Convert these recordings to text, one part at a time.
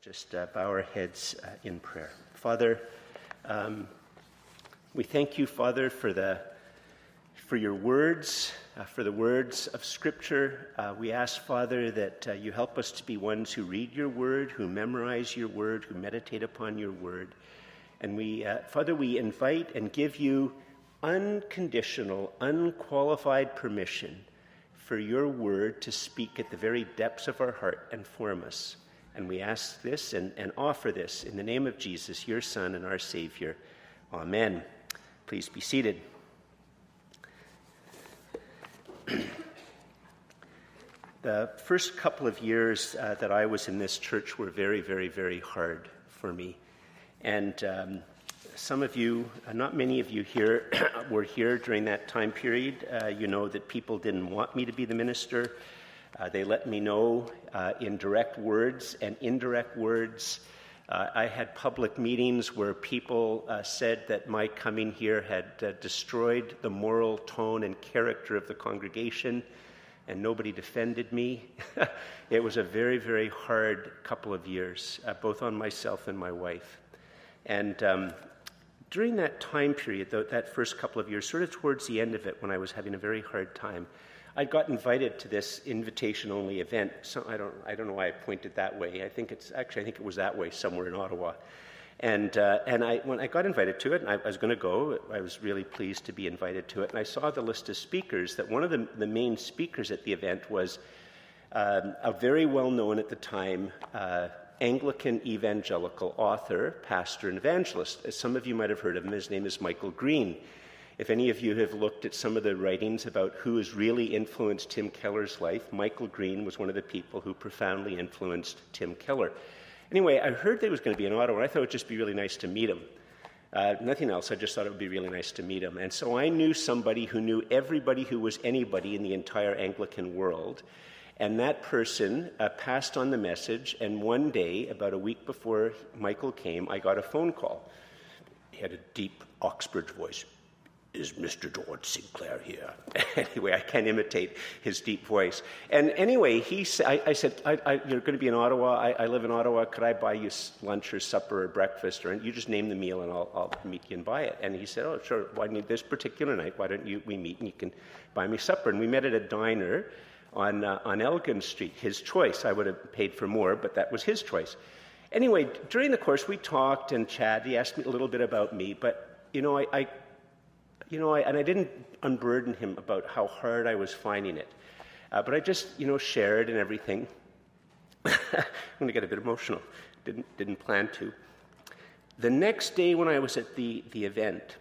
just uh, bow our heads uh, in prayer. Father, um, we thank you, Father, for the for your words, uh, for the words of Scripture. Uh, we ask, Father, that uh, you help us to be ones who read your word, who memorize your word, who meditate upon your word. And we, uh, Father, we invite and give you unconditional, unqualified permission for your word to speak at the very depths of our heart and form us. And we ask this and, and offer this in the name of Jesus, your Son and our Savior. Amen. Please be seated. the first couple of years uh, that I was in this church were very, very, very hard for me. And um, some of you, uh, not many of you here, were here during that time period. Uh, you know that people didn't want me to be the minister. Uh, they let me know uh, in direct words and indirect words. Uh, I had public meetings where people uh, said that my coming here had uh, destroyed the moral tone and character of the congregation, and nobody defended me. it was a very, very hard couple of years, uh, both on myself and my wife. And um, during that time period, that first couple of years, sort of towards the end of it, when I was having a very hard time, I got invited to this invitation only event. So I don't, I don't know why I pointed that way. I think it's actually, I think it was that way somewhere in Ottawa. And, uh, and I, when I got invited to it, and I, I was going to go, I was really pleased to be invited to it. And I saw the list of speakers that one of the, the main speakers at the event was um, a very well known at the time uh, Anglican evangelical author, pastor, and evangelist. As some of you might have heard of him, his name is Michael Green. If any of you have looked at some of the writings about who has really influenced Tim Keller's life, Michael Green was one of the people who profoundly influenced Tim Keller. Anyway, I heard that he was going to be in Ottawa, and I thought it would just be really nice to meet him. Uh, nothing else, I just thought it would be really nice to meet him. And so I knew somebody who knew everybody who was anybody in the entire Anglican world. And that person uh, passed on the message, and one day, about a week before Michael came, I got a phone call. He had a deep Oxbridge voice is Mr. George Sinclair here? anyway, I can't imitate his deep voice. And anyway, he sa- I, I said, I, I, You're going to be in Ottawa. I, live in Ottawa. Could I buy you lunch or supper or breakfast? Or you just name the meal and I'll, I'll meet you and buy it. And he said, Oh, sure. Why need this particular night? Why don't you, we meet and you can buy me supper? And we met at a diner on, uh, on Elgin Street. His choice. I would have paid for more, but that was his choice. Anyway, during the course, we talked and chatted. He asked me a little bit about me, but you know, I, I you know, I, and I didn't unburden him about how hard I was finding it. Uh, but I just, you know, shared and everything. I'm going to get a bit emotional. Didn't, didn't plan to. The next day, when I was at the, the event,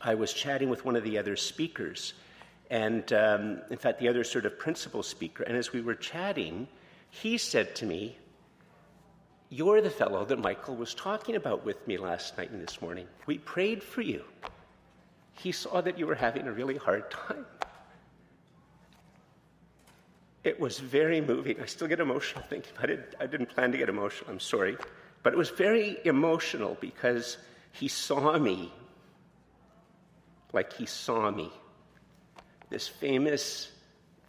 I was chatting with one of the other speakers. And um, in fact, the other sort of principal speaker. And as we were chatting, he said to me, You're the fellow that Michael was talking about with me last night and this morning. We prayed for you he saw that you were having a really hard time. It was very moving. I still get emotional thinking about it. I didn't plan to get emotional, I'm sorry. But it was very emotional because he saw me like he saw me. This famous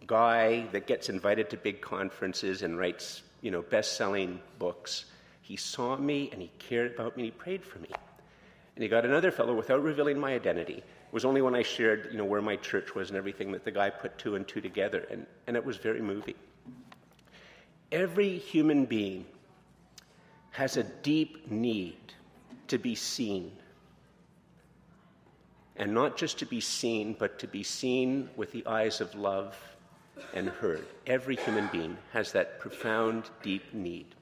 guy that gets invited to big conferences and writes, you know, best-selling books. He saw me and he cared about me and he prayed for me. And he got another fellow without revealing my identity. It was only when I shared, you know, where my church was and everything that the guy put two and two together, and, and it was very moving. Every human being has a deep need to be seen. And not just to be seen, but to be seen with the eyes of love and heard. Every human being has that profound, deep need.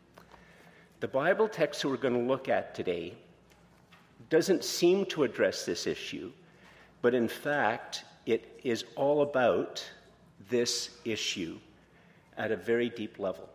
The Bible text that we're going to look at today doesn't seem to address this issue, but in fact, it is all about this issue at a very deep level.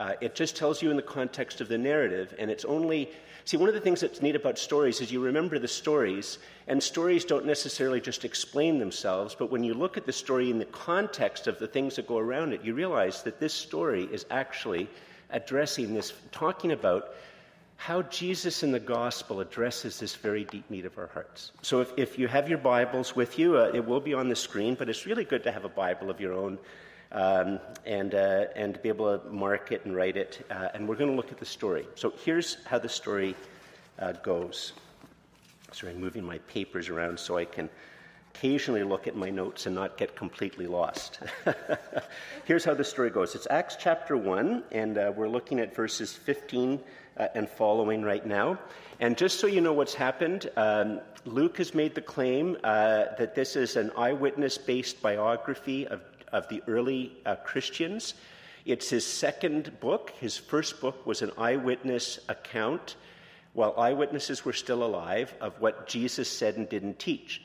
Uh, it just tells you in the context of the narrative, and it's only. See, one of the things that's neat about stories is you remember the stories, and stories don't necessarily just explain themselves, but when you look at the story in the context of the things that go around it, you realize that this story is actually addressing this, talking about how Jesus in the gospel addresses this very deep need of our hearts. So, if, if you have your Bibles with you, uh, it will be on the screen, but it's really good to have a Bible of your own um, and, uh, and be able to mark it and write it. Uh, and we're going to look at the story. So here's how the story uh, goes. Sorry, I'm moving my papers around so I can occasionally look at my notes and not get completely lost. Here's how the story goes it's Acts chapter 1, and uh, we're looking at verses 15 uh, and following right now. And just so you know what's happened, um, Luke has made the claim uh, that this is an eyewitness based biography of, of the early uh, Christians. It's his second book. His first book was an eyewitness account, while eyewitnesses were still alive, of what Jesus said and didn't teach.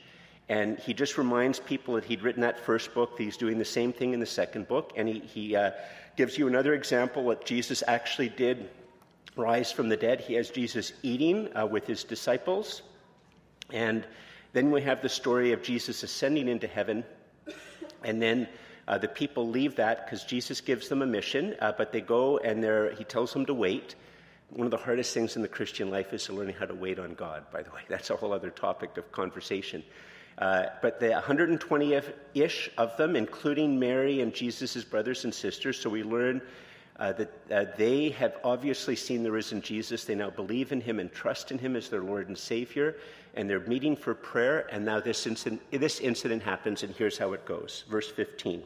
And he just reminds people that he'd written that first book, that he's doing the same thing in the second book. And he, he uh, gives you another example what Jesus actually did rise from the dead. He has Jesus eating uh, with his disciples. And then we have the story of Jesus ascending into heaven. And then uh, the people leave that because Jesus gives them a mission, uh, but they go and he tells them to wait. One of the hardest things in the Christian life is to learning how to wait on God, by the way. That's a whole other topic of conversation. Uh, but the 120 ish of them, including Mary and Jesus' brothers and sisters, so we learn uh, that uh, they have obviously seen the risen Jesus. They now believe in him and trust in him as their Lord and Savior, and they're meeting for prayer. And now this incident, this incident happens, and here's how it goes. Verse 15.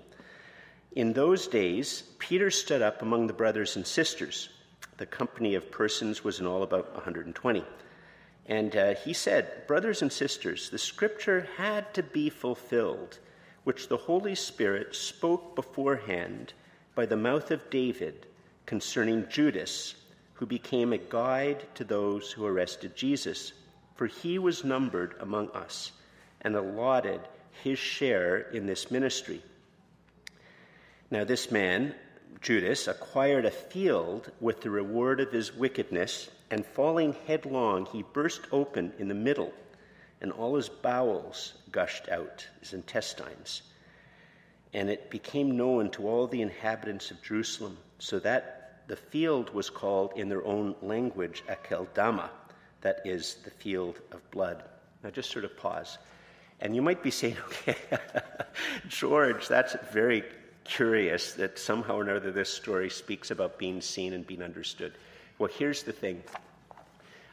In those days, Peter stood up among the brothers and sisters. The company of persons was in all about 120. And uh, he said, Brothers and sisters, the scripture had to be fulfilled, which the Holy Spirit spoke beforehand by the mouth of David concerning Judas, who became a guide to those who arrested Jesus. For he was numbered among us and allotted his share in this ministry. Now, this man, Judas, acquired a field with the reward of his wickedness and falling headlong, he burst open in the middle, and all his bowels gushed out, his intestines. And it became known to all the inhabitants of Jerusalem, so that the field was called in their own language Akeldama, that is, the field of blood. Now, just sort of pause. And you might be saying, okay, George, that's very curious that somehow or another this story speaks about being seen and being understood. Well, here's the thing.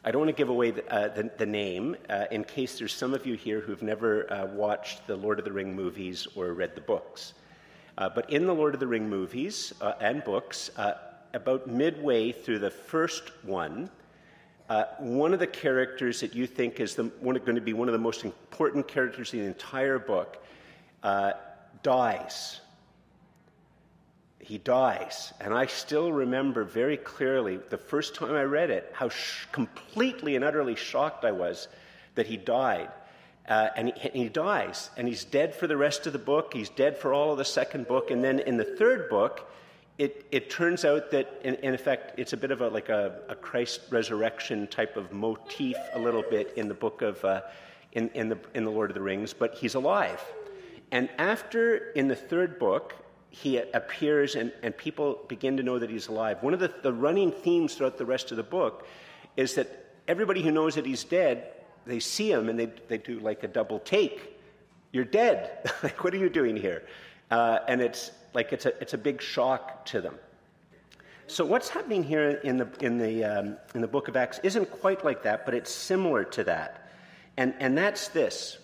I don't want to give away the, uh, the, the name uh, in case there's some of you here who've never uh, watched the Lord of the Ring movies or read the books. Uh, but in the Lord of the Ring movies uh, and books, uh, about midway through the first one, one of the characters that you think is the, one, going to be one of the most important characters in the entire book dies he dies. And I still remember very clearly the first time I read it, how sh- completely and utterly shocked I was that he died. Uh, and, he, and, he, dies, and he's dead for the rest of the book. He's dead for all of the second book. And then in the third book, it, it turns out that, in, in, effect, it's a bit of a, like a, a, Christ resurrection type of motif, a little bit in the book of, uh, in, in, the, in the Lord of the Rings, but he's alive. And after, in the third book, he appears and, and people begin to know that he's alive. One of the, the running themes throughout the rest of the book is that everybody who knows that he's dead, they see him and they, they do like a double take. You're dead. like, what are you doing here? Uh, and it's like it's a, it's a big shock to them. So what's happening here in the, in, the, um, in the book of Acts isn't quite like that, but it's similar to that. And, and that's this.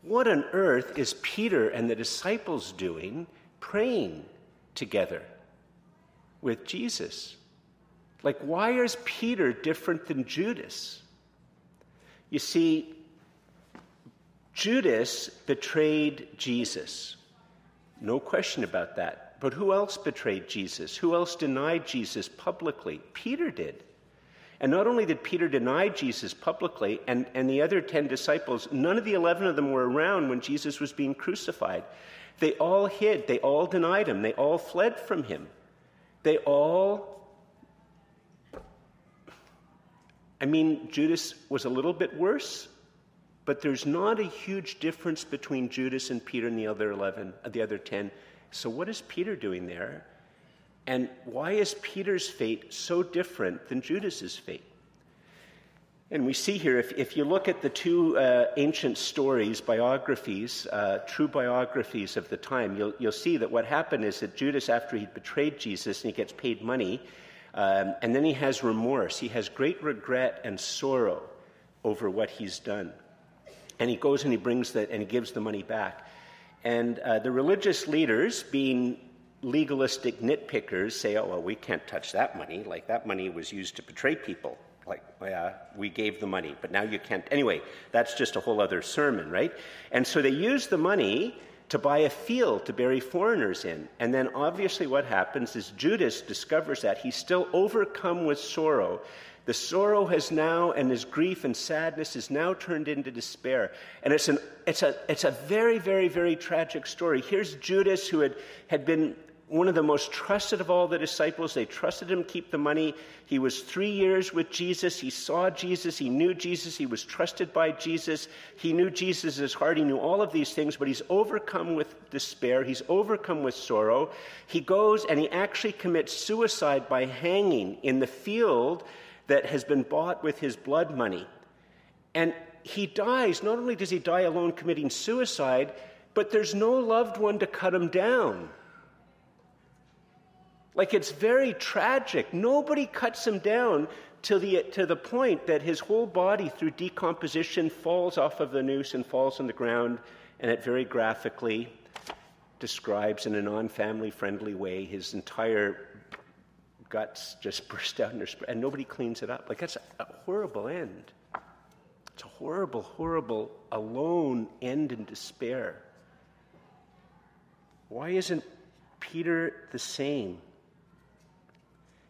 What on earth is Peter and the disciples doing praying together with Jesus. Like, why is Peter different than Judas? You see, Judas betrayed Jesus. No question about that. But who else betrayed Jesus? Who else denied Jesus publicly? Peter did. And not only did Peter deny Jesus publicly, and, and the other 10 disciples, none of the 11 of them were around when Jesus was being crucified. They all hid, they all denied him, they all fled from him. They all. I mean, Judas was a little bit worse, but there's not a huge difference between Judas and Peter and the other 11, uh, the other 10. So, what is Peter doing there? And why is Peter's fate so different than Judas's fate? And we see here, if, if you look at the two uh, ancient stories, biographies, uh, true biographies of the time, you'll, you'll see that what happened is that Judas, after he betrayed Jesus and he gets paid money, um, and then he has remorse, he has great regret and sorrow over what he's done. And he goes and he brings that and he gives the money back. And uh, the religious leaders, being legalistic nitpickers, say, oh, well, we can't touch that money. Like that money was used to betray people like, yeah, we gave the money, but now you can't. Anyway, that's just a whole other sermon, right? And so they use the money to buy a field to bury foreigners in. And then obviously what happens is Judas discovers that he's still overcome with sorrow. The sorrow has now, and his grief and sadness is now turned into despair. And it's, an, it's, a, it's a very, very, very tragic story. Here's Judas, who had, had been one of the most trusted of all the disciples. They trusted him keep the money. He was three years with Jesus. He saw Jesus. He knew Jesus. He was trusted by Jesus. He knew Jesus' heart. He knew all of these things, but he's overcome with despair. He's overcome with sorrow. He goes and he actually commits suicide by hanging in the field that has been bought with his blood money. And he dies. Not only does he die alone committing suicide, but there's no loved one to cut him down. Like it's very tragic. Nobody cuts him down to the, to the point that his whole body, through decomposition, falls off of the noose and falls on the ground, and it very graphically describes in a non family friendly way his entire guts just burst out, and nobody cleans it up. Like that's a horrible end. It's a horrible, horrible, alone end in despair. Why isn't Peter the same?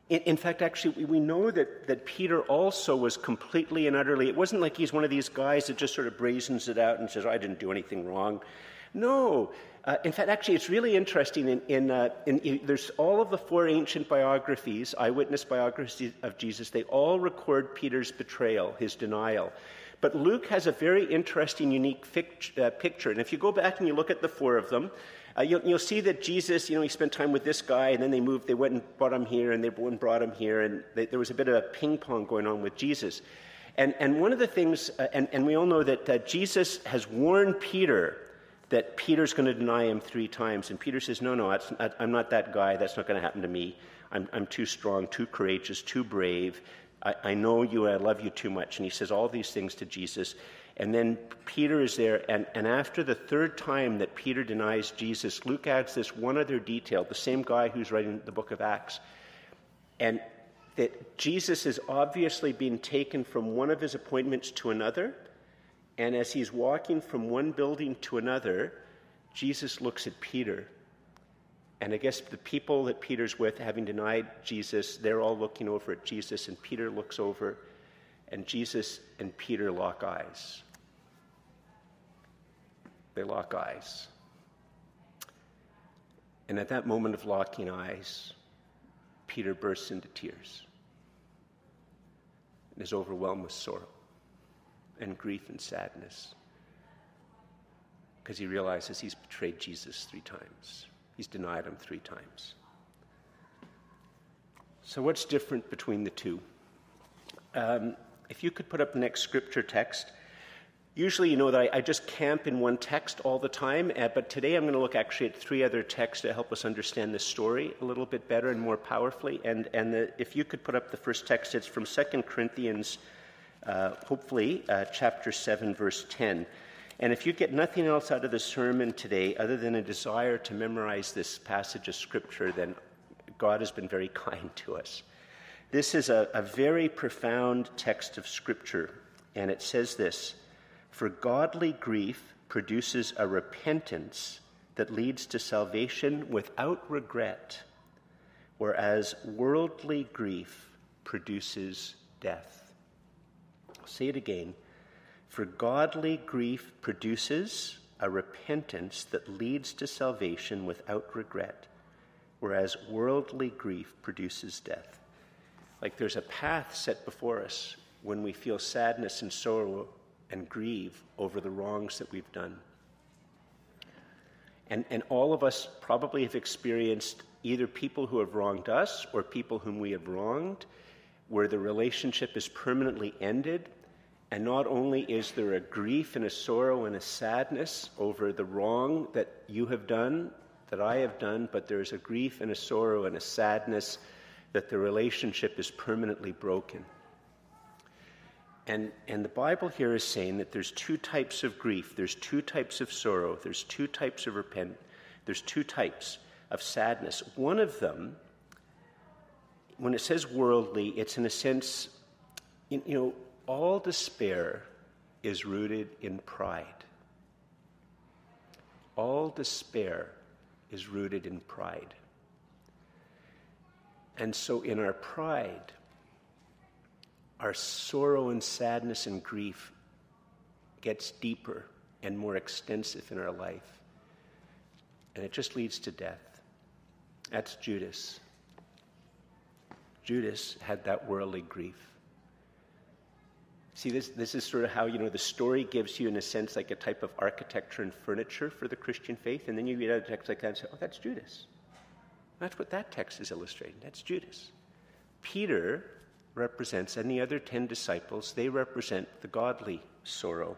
In, in, fact, actually, we know that, that Peter also was completely and utterly, it wasn't like he's one of these guys that just sort of brazens it out and says, oh, I didn't do anything wrong. No. Uh, in fact, actually, it's really interesting. In, in, uh, in, there's all of the four ancient biographies, eyewitness biographies of Jesus, they all record Peter's betrayal, his denial. But Luke has a very interesting, unique fic- uh, picture. And if you go back and you look at the four of them, uh, you'll, you'll, see that Jesus, you know, he spent time with this guy, and then they moved, they went and brought him here, and they went and brought him here, and they, there was a bit of a ping pong going on with Jesus. And, and one of the things, uh, and, and we all know that uh, Jesus has warned Peter that Peter's going to deny him three times. And Peter says, No, no, I'm not that guy. That's not going to happen to me. I'm, I'm too strong, too courageous, too brave. I, I know you, I love you too much. And he says all these things to Jesus. And then Peter is there, and, and after the third time that Peter denies Jesus, Luke adds this one other detail, the same guy who's writing the book of Acts. And that Jesus is obviously being taken from one of his appointments to another. And as he's walking from one building to another, Jesus looks at Peter. And I guess the people that Peter's with, having denied Jesus, they're all looking over at Jesus, and Peter looks over, and Jesus and Peter lock eyes. They lock eyes. And at that moment of locking eyes, Peter bursts into tears and is overwhelmed with sorrow and grief and sadness because he realizes he's betrayed Jesus three times. He's denied him three times. So, what's different between the two? Um, if you could put up the next scripture text, Usually, you know that I, I, just camp in one text all the time, uh, but today I'm going to look actually at three other texts to help us understand this story a little bit better and more powerfully. And, and the, if you could put up the first text, it's from 2 Corinthians, uh, hopefully, uh, chapter 7, verse 10. And if you get nothing else out of the sermon today other than a desire to memorize this passage of Scripture, then God has been very kind to us. This is a, a very profound text of Scripture, and it says this. For godly grief produces a repentance that leads to salvation without regret, whereas worldly grief produces death. I'll say it again. For godly grief produces a repentance that leads to salvation without regret, whereas worldly grief produces death. Like there's a path set before us when we feel sadness and sorrow and grieve over the wrongs that we've done. And, and all of us probably have experienced either people who have wronged us or people whom we have wronged, where the relationship is permanently ended, And not only is there a grief and a sorrow and a sadness over the wrong that you have done, that I have done, but there's a grief and a sorrow and a sadness that the relationship is permanently broken. And, and the Bible here is saying that there's two types of grief, there's two types of sorrow, there's two types of repent, there's two types of sadness. One of them, when it says worldly, it's in a sense, you know, all despair is rooted in pride. All despair is rooted in pride. And so, in our pride, our sorrow and sadness and grief gets deeper and more extensive in our life. And it just leads to death. That's Judas. Judas had that worldly grief. See, this, this is sort of how, you know, the story gives you, in a sense, like a type of architecture and furniture for the Christian faith. And then you read a text like that and say, oh, that's Judas. That's what that text is illustrating. That's Judas. Peter represents, and the other ten disciples, they represent the godly sorrow.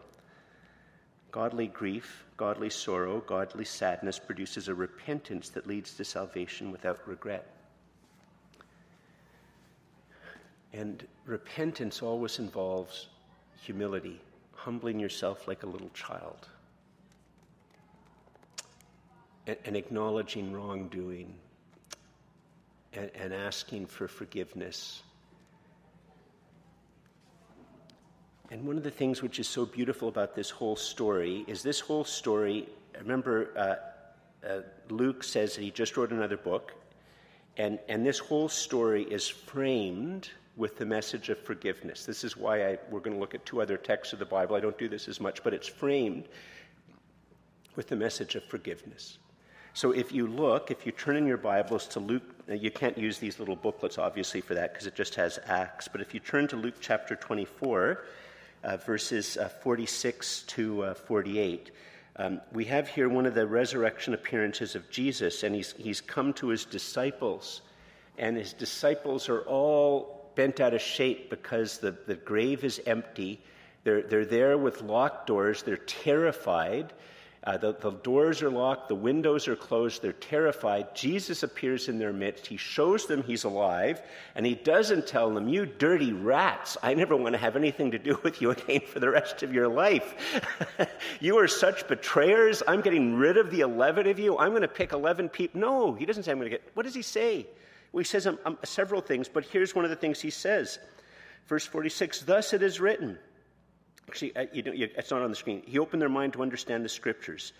Godly grief, godly sorrow, godly sadness produces a repentance that leads to salvation without regret. And repentance always involves humility, humbling yourself like a little child, and, and acknowledging wrongdoing, and, and asking for forgiveness And one of the things which is so beautiful about this whole story is this whole story. Remember, uh, uh, Luke says that he just wrote another book, and, and this whole story is framed with the message of forgiveness. This is why I, we're going to look at two other texts of the Bible. I don't do this as much, but it's framed with the message of forgiveness. So if you look, if you turn in your Bibles to Luke, you can't use these little booklets obviously for that because it just has Acts, but if you turn to Luke chapter 24, uh, verses uh, 46 to uh, 48. Um, we have here one of the resurrection appearances of Jesus, and he's, he's come to his disciples, and his disciples are all bent out of shape because the, the grave is empty. They're, they're there with locked doors, they're terrified. Uh, the, the doors are locked, the windows are closed, they're terrified. Jesus appears in their midst. He shows them he's alive, and he doesn't tell them, You dirty rats, I never want to have anything to do with you again for the rest of your life. you are such betrayers. I'm getting rid of the 11 of you. I'm going to pick 11 people. No, he doesn't say, I'm going to get. What does he say? Well, he says um, um, several things, but here's one of the things he says. Verse 46 Thus it is written. Actually, uh, you know, it's not on the screen. He opened their mind to understand the scriptures.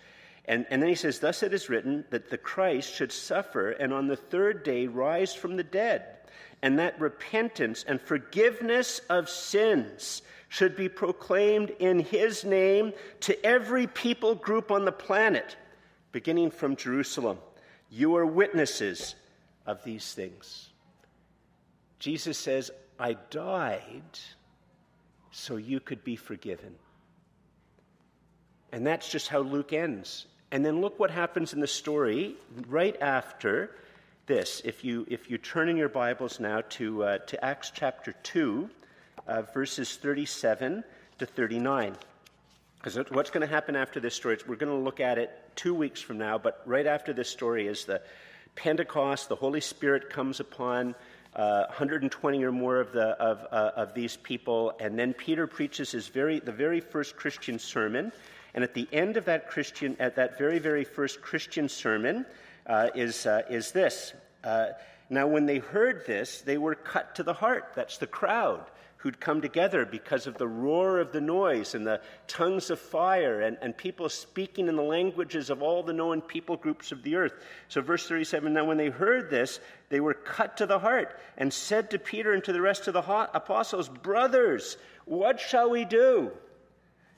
And, and then he says, Thus it is written that the Christ should suffer and on the third day rise from the dead, and that repentance and forgiveness of sins should be proclaimed in his name to every people group on the planet, beginning from Jerusalem. You are witnesses of these things. Jesus says, I died so you could be forgiven. And that's just how Luke ends. And then look what happens in the story right after this. If you, if you turn in your Bibles now to, uh, to Acts chapter 2, uh, verses 37 to 39. Because what's going to happen after this story, we're going to look at it two weeks from now, but right after this story is the Pentecost, the Holy Spirit comes upon uh, 120 or more of, the, of, uh, of these people. And then Peter preaches his very, the very first Christian sermon. And at the end of that Christian, at that very, very first Christian sermon, uh, is, uh, is this. Uh, now, when they heard this, they were cut to the heart. That's the crowd who'd come together because of the roar of the noise and the tongues of fire and, and people speaking in the languages of all the known people groups of the earth. So, verse 37 Now, when they heard this, they were cut to the heart and said to Peter and to the rest of the apostles, Brothers, what shall we do?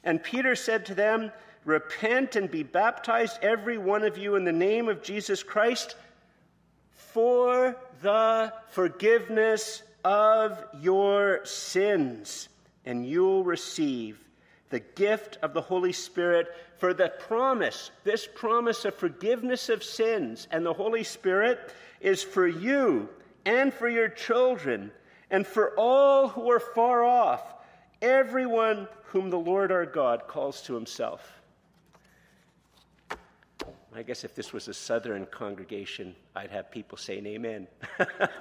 And Peter said to them, Repent and be baptized, every one of you, in the name of Jesus Christ, for the forgiveness of your sins, and you'll receive the gift of the Holy Spirit for the promise, this promise of forgiveness of sins. And the Holy Spirit is for you and for your children and for all who are far off, everyone whom the Lord our God calls to himself. I guess if this was a southern congregation, I'd have people saying amen. but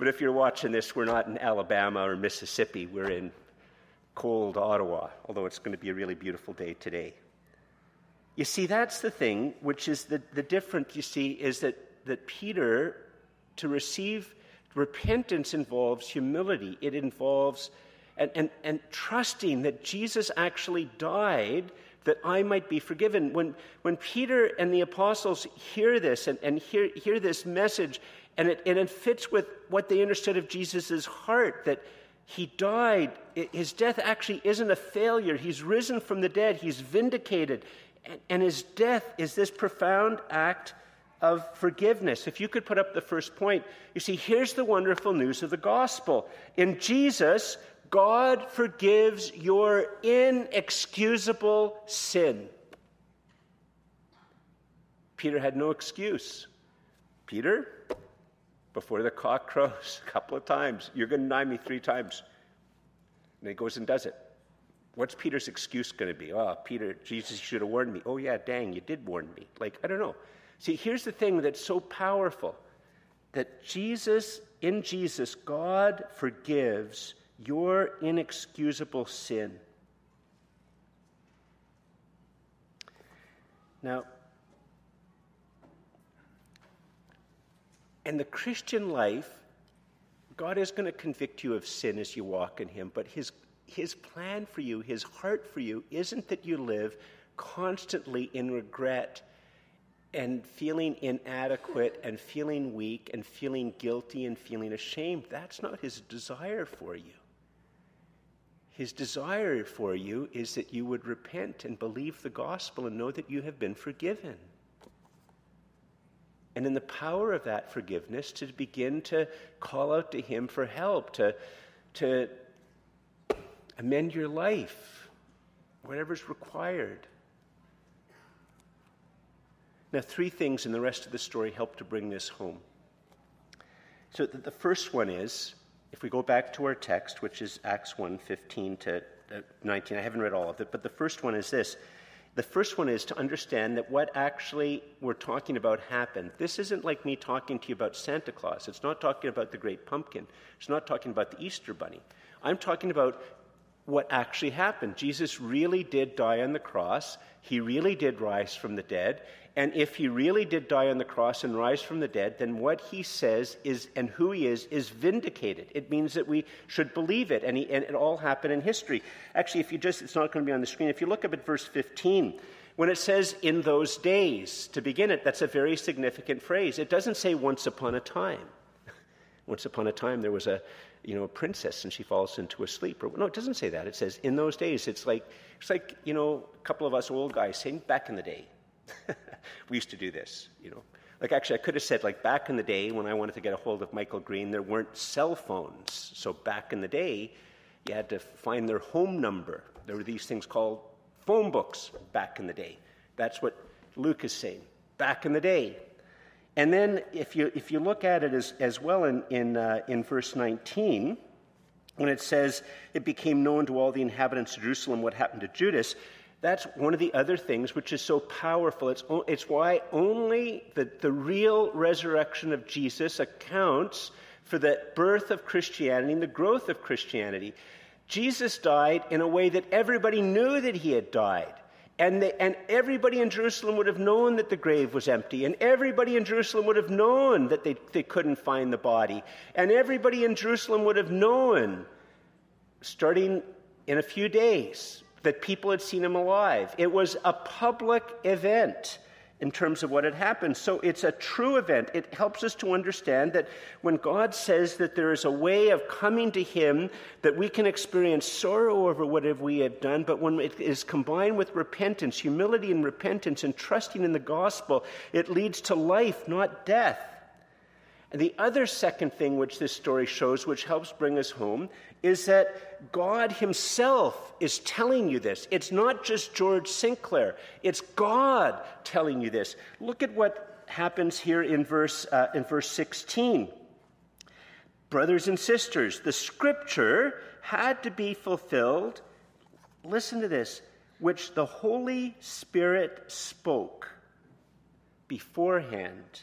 if you're watching this, we're not in Alabama or Mississippi, we're in cold Ottawa, although it's going to be a really beautiful day today. You see, that's the thing, which is the, the difference, you see, is that, that Peter, to receive repentance involves humility. It involves and, and, and trusting that Jesus actually died that I might be forgiven. When, when Peter and the apostles hear this and, and hear, hear this message, and it, and it fits with what they understood of Jesus' heart, that he died, his death actually isn't a failure. He's risen from the dead, he's vindicated. And, and his death is this profound act of forgiveness. If you could put up the first point, you see, here's the wonderful news of the gospel. In Jesus, God forgives your inexcusable sin. Peter had no excuse. Peter, before the cock crows a couple of times, you're going to deny me three times. And he goes and does it. What's Peter's excuse going to be? Oh, Peter, Jesus should have warned me. Oh, yeah, dang, you did warn me. Like, I don't know. See, here's the thing that's so powerful that Jesus, in Jesus, God forgives your inexcusable sin. Now, in the Christian life, God is going to convict you of sin as you walk in Him, but His, His plan for you, His heart for you, isn't that you live constantly in regret and feeling inadequate and feeling weak and feeling guilty and feeling ashamed. That's not His desire for you. His desire for you is that you would repent and believe the gospel and know that you have been forgiven. And in the power of that forgiveness, to begin to call out to Him for help, to, to amend your life, whatever's required. Now, three things in the rest of the story help to bring this home. So, the first one is if we go back to our text, which is Acts 1 15 to uh, 19, I haven't read all of it, but the first one is this. The first one is to understand that what actually we're talking about happened. This isn't like me talking to you about Santa Claus. It's not talking about the great pumpkin. It's not talking about the Easter bunny. I'm talking about what actually happened. Jesus really did die on the cross. He really did rise from the dead. And if he really did die on the cross and rise from the dead, then what he says is and who he is is vindicated. It means that we should believe it, and, he, and it all happened in history. Actually, if you just, it's not going to be on the screen. If you look up at verse 15, when it says in those days to begin it, that's a very significant phrase. It doesn't say once upon a time. once upon a time, there was a, you know, a princess and she falls into a sleep. Or, no, it doesn't say that. It says in those days. It's like, it's like, you know, a couple of us old guys saying back in the day. we used to do this, you know. Like, actually, I could have said, like, back in the day when I wanted to get a hold of Michael Green, there weren't cell phones. So, back in the day, you had to find their home number. There were these things called phone books back in the day. That's what Luke is saying. Back in the day. And then, if you, if you look at it as, as well in, in, uh, in verse 19, when it says, It became known to all the inhabitants of Jerusalem what happened to Judas, that's one of the other things which is so powerful. It's, it's why only the, the real resurrection of Jesus accounts for the birth of Christianity and the growth of Christianity. Jesus died in a way that everybody knew that he had died. And, the, and everybody in Jerusalem would have known that the grave was empty. And everybody in Jerusalem would have known that they, they couldn't find the body. And everybody in Jerusalem would have known, starting in a few days, that people had seen him alive. It was a public event in terms of what had happened. So it's a true event. It helps us to understand that when God says that there is a way of coming to Him, that we can experience sorrow over whatever we have done, but when it is combined with repentance, humility and repentance, and trusting in the gospel, it leads to life, not death. And the other second thing which this story shows, which helps bring us home, is that God Himself is telling you this. It's not just George Sinclair, it's God telling you this. Look at what happens here in verse, uh, in verse 16. Brothers and sisters, the scripture had to be fulfilled. Listen to this, which the Holy Spirit spoke beforehand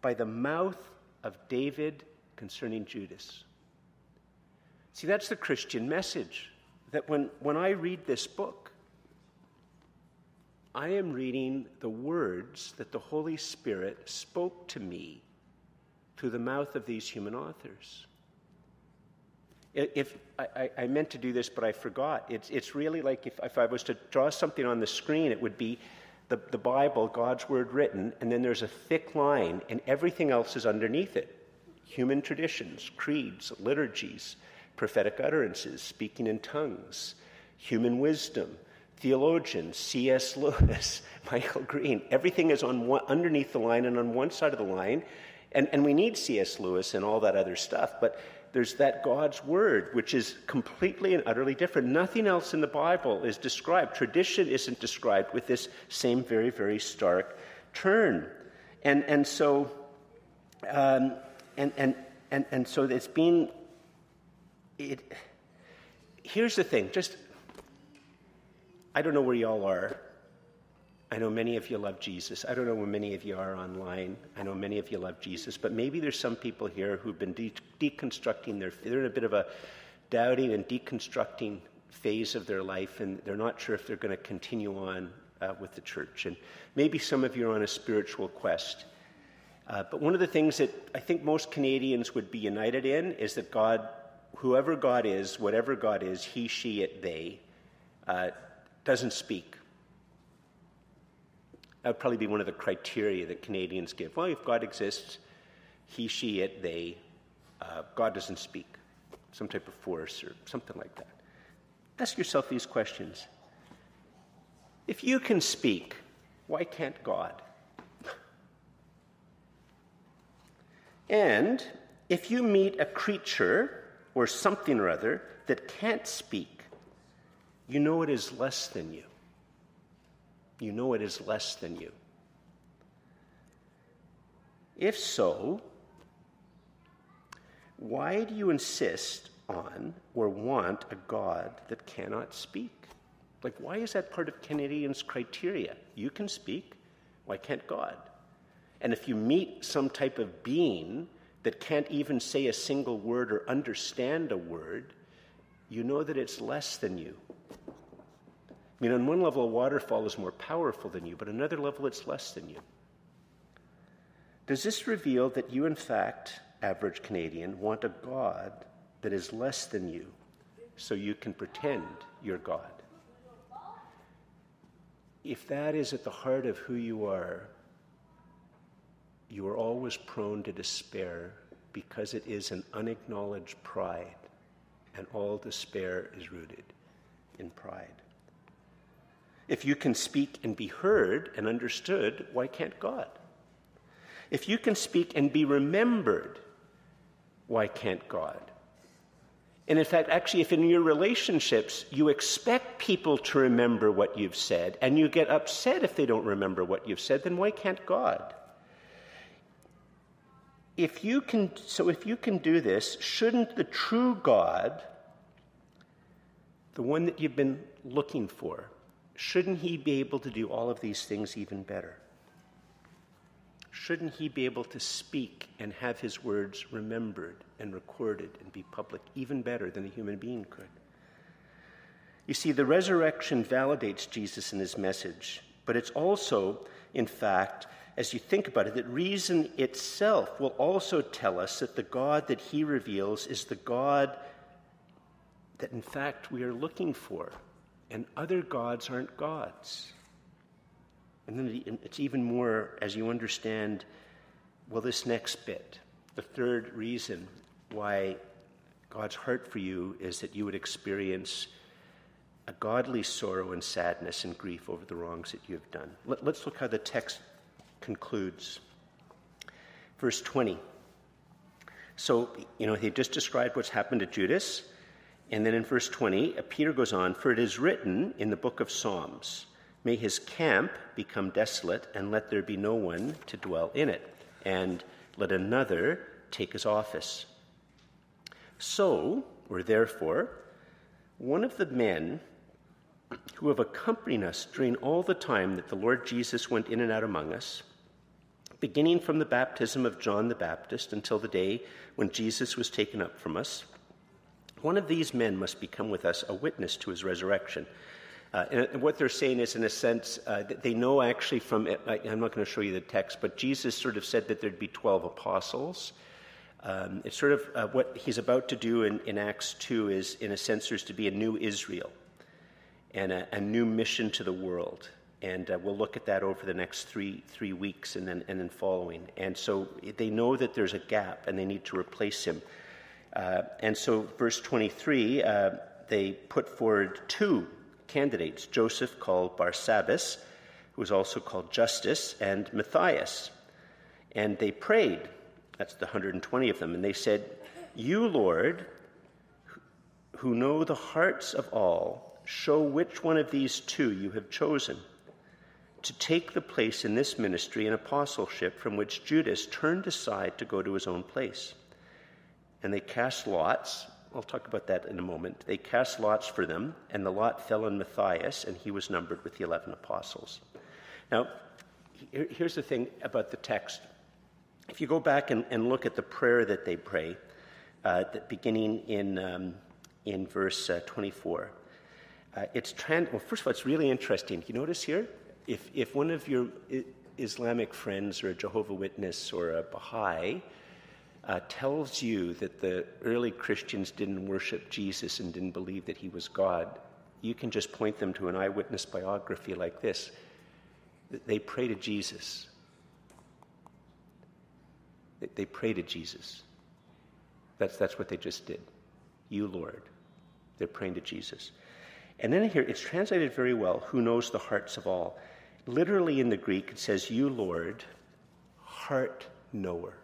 by the mouth of David concerning Judas. See, that's the Christian message. That when, when I read this book, I am reading the words that the Holy Spirit spoke to me through the mouth of these human authors. If I, I, meant to do this, but I forgot. It's, it's really like if, if I was to draw something on the screen, it would be the, the Bible, God's Word written, and then there's a thick line, and everything else is underneath it human traditions, creeds, liturgies, prophetic utterances, speaking in tongues, human wisdom, theologians, C.S. Lewis, Michael Green. Everything is on one, underneath the line and on one side of the line. And, and we need C.S. Lewis and all that other stuff. But there's that God's Word, which is completely and utterly different. Nothing else in the Bible is described. Tradition isn't described with this same very, very stark turn. And, and so, um, and, and, and, and so it's been, it, here's the thing, just, I don't know where y'all are. I know many of you love Jesus. I don't know where many of you are online. I know many of you love Jesus, but maybe there's some people here who've been de- deconstructing their, they're in a bit of a doubting and deconstructing phase of their life, and they're not sure if they're going to continue on uh, with the church. And maybe some of you are on a spiritual quest. Uh, but one of the things that I think most Canadians would be united in is that God, whoever God is, whatever God is, he, she, it, they, uh, doesn't speak. That would probably be one of the criteria that Canadians give. Well, if God exists, he, she, it, they, uh, God doesn't speak. Some type of force or something like that. Ask yourself these questions. If you can speak, why can't God? and if you meet a creature or something or other that can't speak, you know it is less than you you know it is less than you. If so, why do you insist on or want a God that cannot speak? Like, why is that part of Canadians' criteria? You can speak, why can't God? And if you meet some type of being that can't even say a single word or understand a word, you know that it's less than you. I mean, on one level, a waterfall is more powerful than you, but another level, it's less than you. Does this reveal that you, in fact, average Canadian, want a God that is less than you so you can pretend you're God? If that is at the heart of who you are, you are always prone to despair because it is an unacknowledged pride, and all despair is rooted in pride. If you can speak and be heard and understood, why can't God? If you can speak and be remembered, why can't God? And in fact, actually, if in your relationships you expect people to remember what you've said and you get upset if they don't remember what you've said, then why can't God? If you can, so if you can do this, shouldn't the true God, the one that you've been looking for, shouldn't he be able to do all of these things even better? Shouldn't he be able to speak and have his words remembered and recorded and be public even better than a human being could? You see, the resurrection validates Jesus and his message, but it's also, in fact, as you think about it, that reason itself will also tell us that the God that he reveals is the God that, in fact, we are looking for and other gods aren't gods. And then it's even more as you understand, well, this next bit, the third reason why God's heart for you is that you would experience a godly sorrow and sadness and grief over the wrongs that you have done. Let, us look how the text concludes. Verse 20. So, you know, he just described what's happened to Judas. And then in verse 20, uh, Peter goes on, For it is written in the book of Psalms, May his camp become desolate, and let there be no one to dwell in it, and let another take his office. So, or therefore, one of the men who have accompanied us during all the time that the Lord Jesus went in and out among us, beginning from the baptism of John the Baptist until the day when Jesus was taken up from us, one of these men must become with us a witness to his resurrection. Uh, and what they're saying is, in a sense, uh, that they know actually from, I'm not going to show you the text, but Jesus sort of said that there'd be 12 apostles. Um, it's sort of uh, what he's about to do in, in, Acts 2 is, in a sense, there's to be a new Israel and a, a new mission to the world. And uh, we'll look at that over the next three, three weeks and then, and then following. And so they know that there's a gap and they need to replace him. Uh, and so, verse 23, uh, they put forward two candidates Joseph, called Barsabbas, who was also called Justus, and Matthias. And they prayed, that's the 120 of them, and they said, You, Lord, who know the hearts of all, show which one of these two you have chosen to take the place in this ministry and apostleship from which Judas turned aside to go to his own place. And they cast lots, I'll talk about that in a moment. They cast lots for them, and the lot fell on Matthias, and he was numbered with the 11 apostles. Now, here's the thing about the text. If you go back and, and look at the prayer that they pray, uh, beginning in, um, in verse uh, 24, uh, it's trans- well, first of all, it's really interesting. You notice here, if, if one of your Islamic friends or a Jehovah Witness or a Baha'i uh, tells you that the early Christians didn't worship Jesus and didn't believe that he was God, you can just point them to an eyewitness biography like this. They pray to Jesus. They pray to Jesus. That's, that's what they just did. You, Lord. They're praying to Jesus. And then here, it's translated very well who knows the hearts of all. Literally in the Greek, it says, You, Lord, heart knower.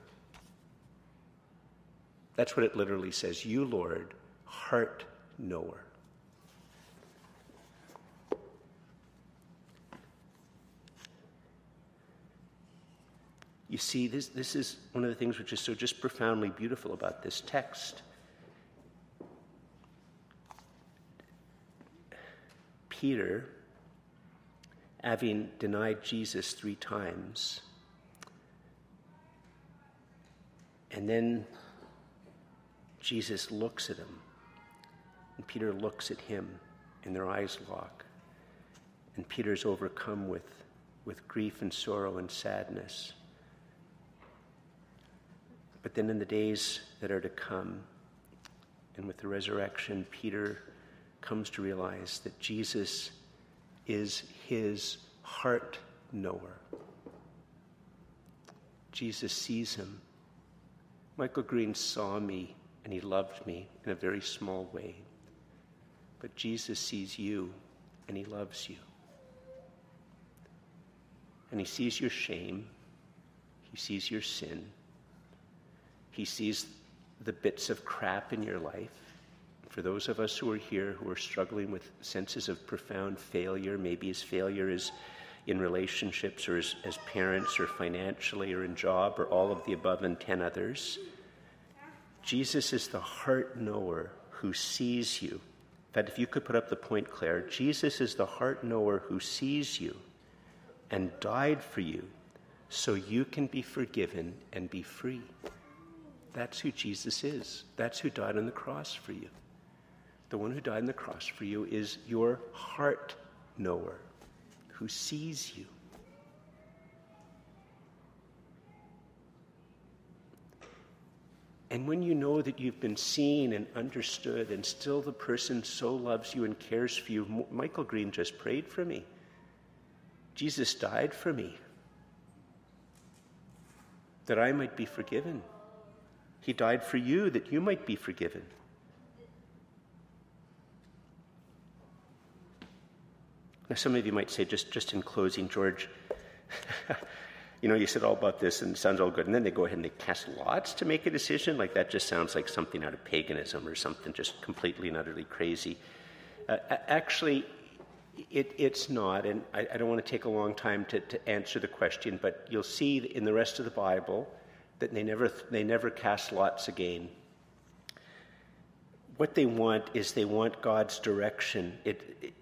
That's what it literally says. You, Lord, heart knower. You see, this, this is one of the things which is so just profoundly beautiful about this text. Peter, having denied Jesus three times, and then Jesus looks at him, and Peter looks at him, and their eyes lock. And Peter's overcome with, with grief and sorrow and sadness. But then in the days that are to come, and with the resurrection, Peter comes to realize that Jesus is his heart knower. Jesus sees him. Michael Green saw me and he loved me in a very small way. But Jesus sees you and he loves you. And he sees your shame, he sees your sin, he sees the bits of crap in your life. For those of us who are here who are struggling with senses of profound failure, maybe as failure is in relationships or as, as parents or financially or in job or all of the above and 10 others. Jesus is the heart knower who sees you. In fact, if you could put up the point, Claire, Jesus is the heart knower who sees you and died for you so you can be forgiven and be free. That's who Jesus is. That's who died on the cross for you. The one who died on the cross for you is your heart knower who sees you. And when you know that you've been seen and understood, and still the person so loves you and cares for you, Michael Green just prayed for me. Jesus died for me that I might be forgiven. He died for you that you might be forgiven. Now, some of you might say, just, just in closing, George, you know, you said all about this and it sounds all good. And then they go ahead and they cast lots to make a decision. Like that just sounds like something out of paganism or something just completely and utterly crazy. Uh, actually, it, it's not. And I, I, don't want to take a long time to, to answer the question, but you'll see in the rest of the Bible that they never, they never cast lots again. what they want is they want God's direction. It, it,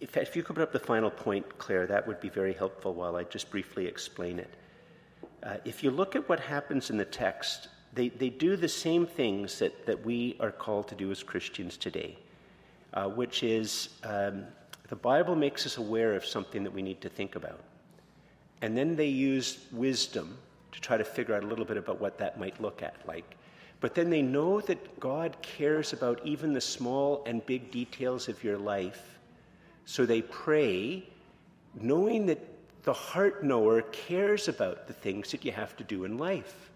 if, if you could put up the final point, Claire, that would be very helpful while I just briefly explain it. Uh, if you look at what happens in the text, they, they do the same things that, that we are called to do as Christians today, uh, which is um, the Bible makes us aware of something that we need to think about. And then they use wisdom to try to figure out a little bit about what that might look at like. But then they know that God cares about even the small and big details of your life. So they pray, knowing that the heart knower cares about the things that you have to do in life.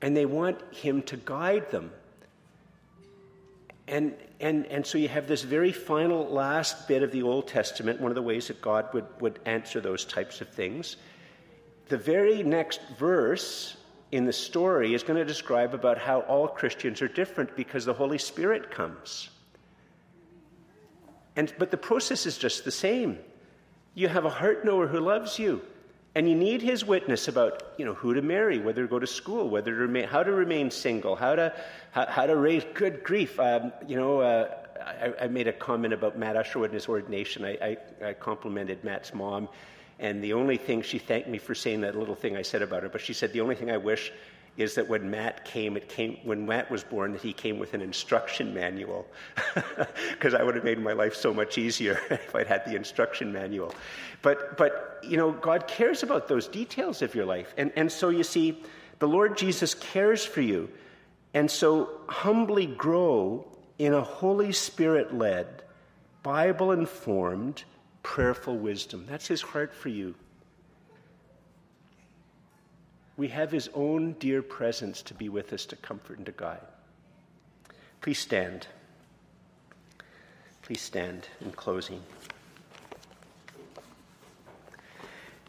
And they want Him to guide them. And, and, and so you have this very final last bit of the Old Testament, one of the ways that God would, would answer those types of things. The very next verse in the story is going to describe about how all Christians are different because the Holy Spirit comes. And, but the process is just the same. You have a heart knower who loves you, and you need his witness about you know, who to marry, whether to go to school, whether to remain, how to remain single, how to, how, how to raise good grief. Um, you know, uh, I, I, made a comment about Matt Usherwood and his ordination. I, I, I complimented Matt's mom, and the only thing she thanked me for saying that little thing I said about her, but she said, The only thing I wish is that when Matt came, it came when Matt was born, that he came with an instruction manual, because I would have made my life so much easier if I'd had the instruction manual. But but you know, God cares about those details of your life, and and so you see, the Lord Jesus cares for you, and so humbly grow in a Holy Spirit-led, Bible-informed, prayerful wisdom. That's His heart for you we have his own dear presence to be with us, to comfort and to guide. Please stand. Please stand in closing.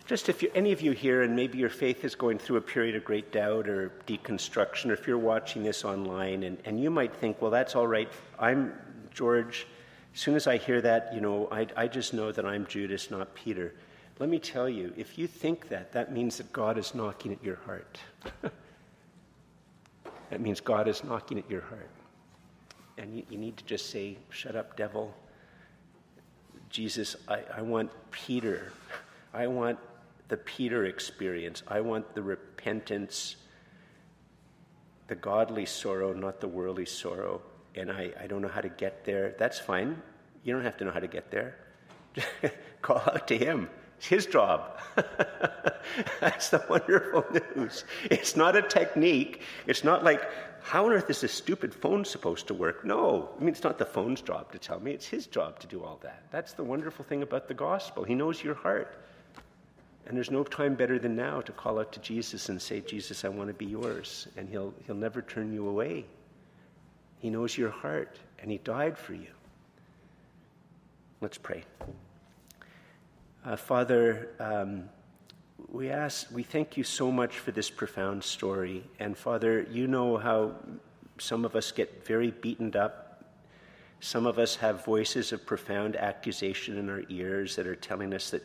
Just if any of you here, and maybe your faith is going through a period of great doubt or deconstruction, or if you're watching this online and, and you might think, well, that's all right. I'm George. As soon as I hear that, you know, I, I just know that I'm Judas, not Peter. Let me tell you, if you think that, that means that God is knocking at your heart. that means God is knocking at your heart. And you, you, need to just say, Shut up, devil. Jesus, I, I want Peter. I want the Peter experience. I want the repentance, the godly sorrow, not the worldly sorrow. And I, I don't know how to get there. That's fine. You don't have to know how to get there. Call out to Him. It's his job. That's the wonderful news. It's not a technique. It's not like, how on earth is this stupid phone supposed to work? No. I mean, it's not the phone's job to tell me, it's his job to do all that. That's the wonderful thing about the gospel. He knows your heart. And there's no time better than now to call out to Jesus and say, Jesus, I want to be yours. And he'll, he'll never turn you away. He knows your heart, and he died for you. Let's pray. Uh, Father, um, we ask, we thank you so much for this profound story. And Father, you know how some of us get very beaten up. Some of us have voices of profound accusation in our ears that are telling us that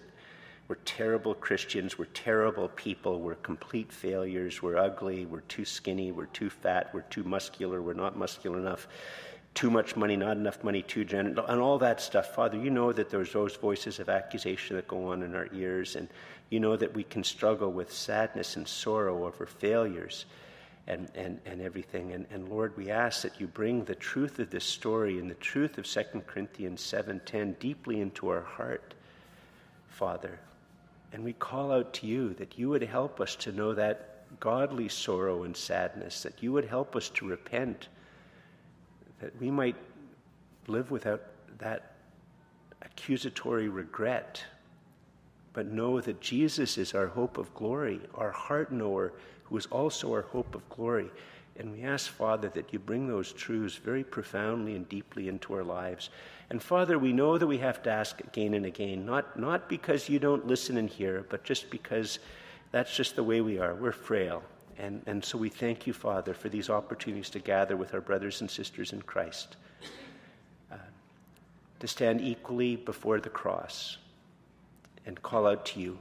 we're terrible Christians, we're terrible people, we're complete failures, we're ugly, we're too skinny, we're too fat, we're too muscular, we're not muscular enough too much money, not enough money, too generous, and all that stuff. Father, you know that there's those voices of accusation that go on in our ears, and you know that we can struggle with sadness and sorrow over failures and, and, and everything. And, and Lord, we ask that you bring the truth of this story and the truth of 2 Corinthians 7.10 deeply into our heart, Father. And we call out to you that you would help us to know that godly sorrow and sadness, that you would help us to repent that we might live without that accusatory regret, but know that Jesus is our hope of glory, our heart knower, who is also our hope of glory. And we ask, Father, that you bring those truths very profoundly and deeply into our lives. And Father, we know that we have to ask again and again, not, not because you don't listen and hear, but just because that's just the way we are. We're frail. And, and so we thank you, Father, for these opportunities to gather with our brothers and sisters in Christ, uh, to stand equally before the cross and call out to you,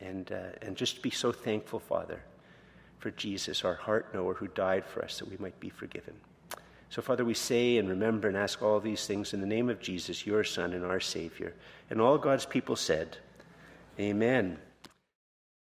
and, uh, and just be so thankful, Father, for Jesus, our heart knower, who died for us that we might be forgiven. So, Father, we say and remember and ask all these things in the name of Jesus, your Son and our Savior. And all God's people said, Amen.